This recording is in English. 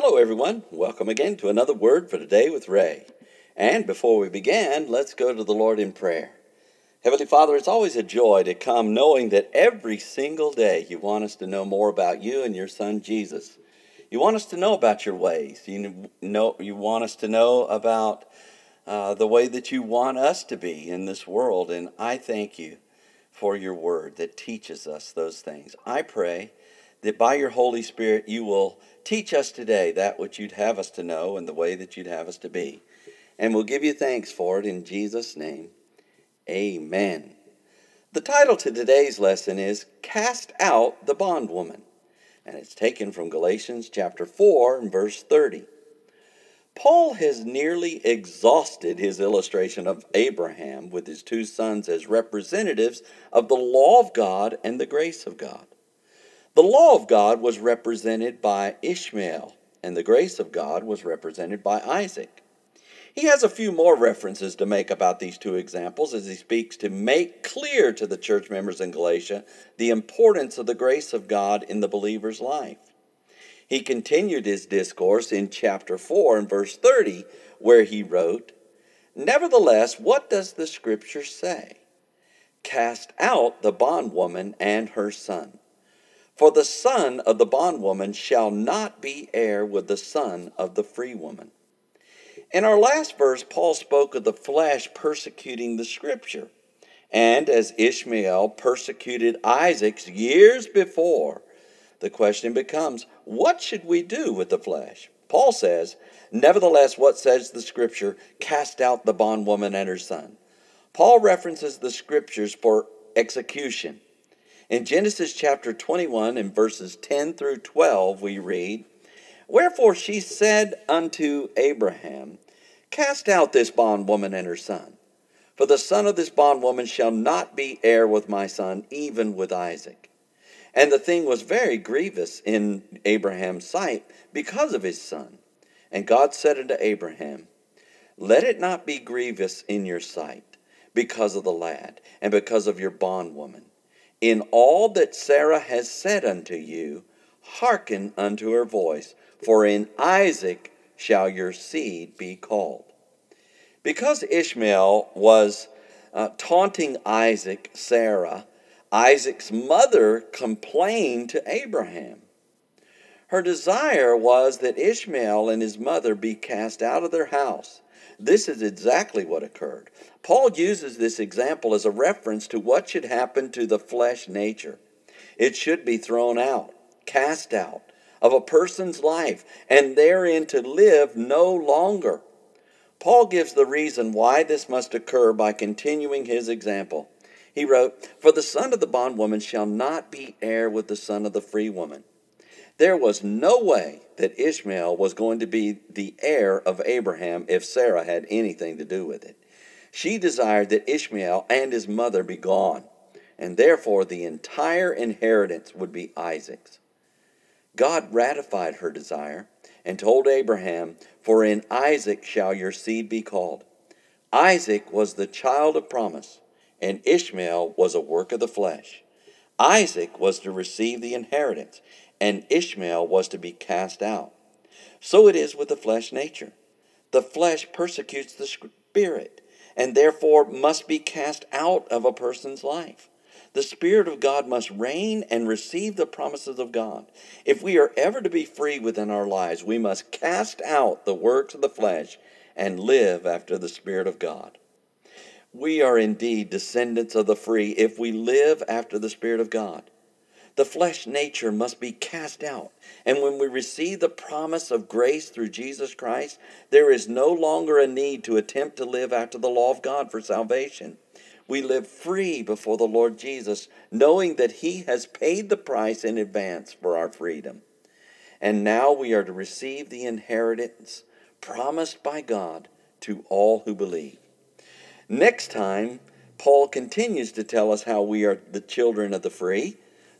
Hello, everyone. Welcome again to another word for today with Ray. And before we begin, let's go to the Lord in prayer. Heavenly Father, it's always a joy to come knowing that every single day you want us to know more about you and your Son Jesus. You want us to know about your ways. You know, you want us to know about uh, the way that you want us to be in this world. And I thank you for your word that teaches us those things. I pray that by your Holy Spirit you will teach us today that which you'd have us to know and the way that you'd have us to be. And we'll give you thanks for it in Jesus' name. Amen. The title to today's lesson is Cast Out the Bondwoman, and it's taken from Galatians chapter 4 and verse 30. Paul has nearly exhausted his illustration of Abraham with his two sons as representatives of the law of God and the grace of God. The law of God was represented by Ishmael, and the grace of God was represented by Isaac. He has a few more references to make about these two examples as he speaks to make clear to the church members in Galatia the importance of the grace of God in the believer's life. He continued his discourse in chapter 4 and verse 30, where he wrote, Nevertheless, what does the scripture say? Cast out the bondwoman and her son for the son of the bondwoman shall not be heir with the son of the free woman. In our last verse, Paul spoke of the flesh persecuting the scripture. And as Ishmael persecuted Isaac's years before, the question becomes what should we do with the flesh? Paul says, Nevertheless, what says the scripture? Cast out the bondwoman and her son. Paul references the scriptures for execution. In Genesis chapter 21, and verses 10 through 12, we read, Wherefore she said unto Abraham, Cast out this bondwoman and her son, for the son of this bondwoman shall not be heir with my son, even with Isaac. And the thing was very grievous in Abraham's sight because of his son. And God said unto Abraham, Let it not be grievous in your sight because of the lad, and because of your bondwoman in all that Sarah has said unto you, hearken unto her voice, for in Isaac shall your seed be called. Because Ishmael was uh, taunting Isaac, Sarah, Isaac's mother complained to Abraham. Her desire was that Ishmael and his mother be cast out of their house this is exactly what occurred. Paul uses this example as a reference to what should happen to the flesh nature. It should be thrown out, cast out of a person's life, and therein to live no longer. Paul gives the reason why this must occur by continuing his example. He wrote, For the son of the bondwoman shall not be heir with the son of the free woman. There was no way that Ishmael was going to be the heir of Abraham if Sarah had anything to do with it. She desired that Ishmael and his mother be gone, and therefore the entire inheritance would be Isaac's. God ratified her desire and told Abraham, For in Isaac shall your seed be called. Isaac was the child of promise, and Ishmael was a work of the flesh. Isaac was to receive the inheritance, and Ishmael was to be cast out. So it is with the flesh nature. The flesh persecutes the spirit, and therefore must be cast out of a person's life. The Spirit of God must reign and receive the promises of God. If we are ever to be free within our lives, we must cast out the works of the flesh and live after the Spirit of God. We are indeed descendants of the free if we live after the Spirit of God. The flesh nature must be cast out. And when we receive the promise of grace through Jesus Christ, there is no longer a need to attempt to live after the law of God for salvation. We live free before the Lord Jesus, knowing that He has paid the price in advance for our freedom. And now we are to receive the inheritance promised by God to all who believe. Next time, Paul continues to tell us how we are the children of the free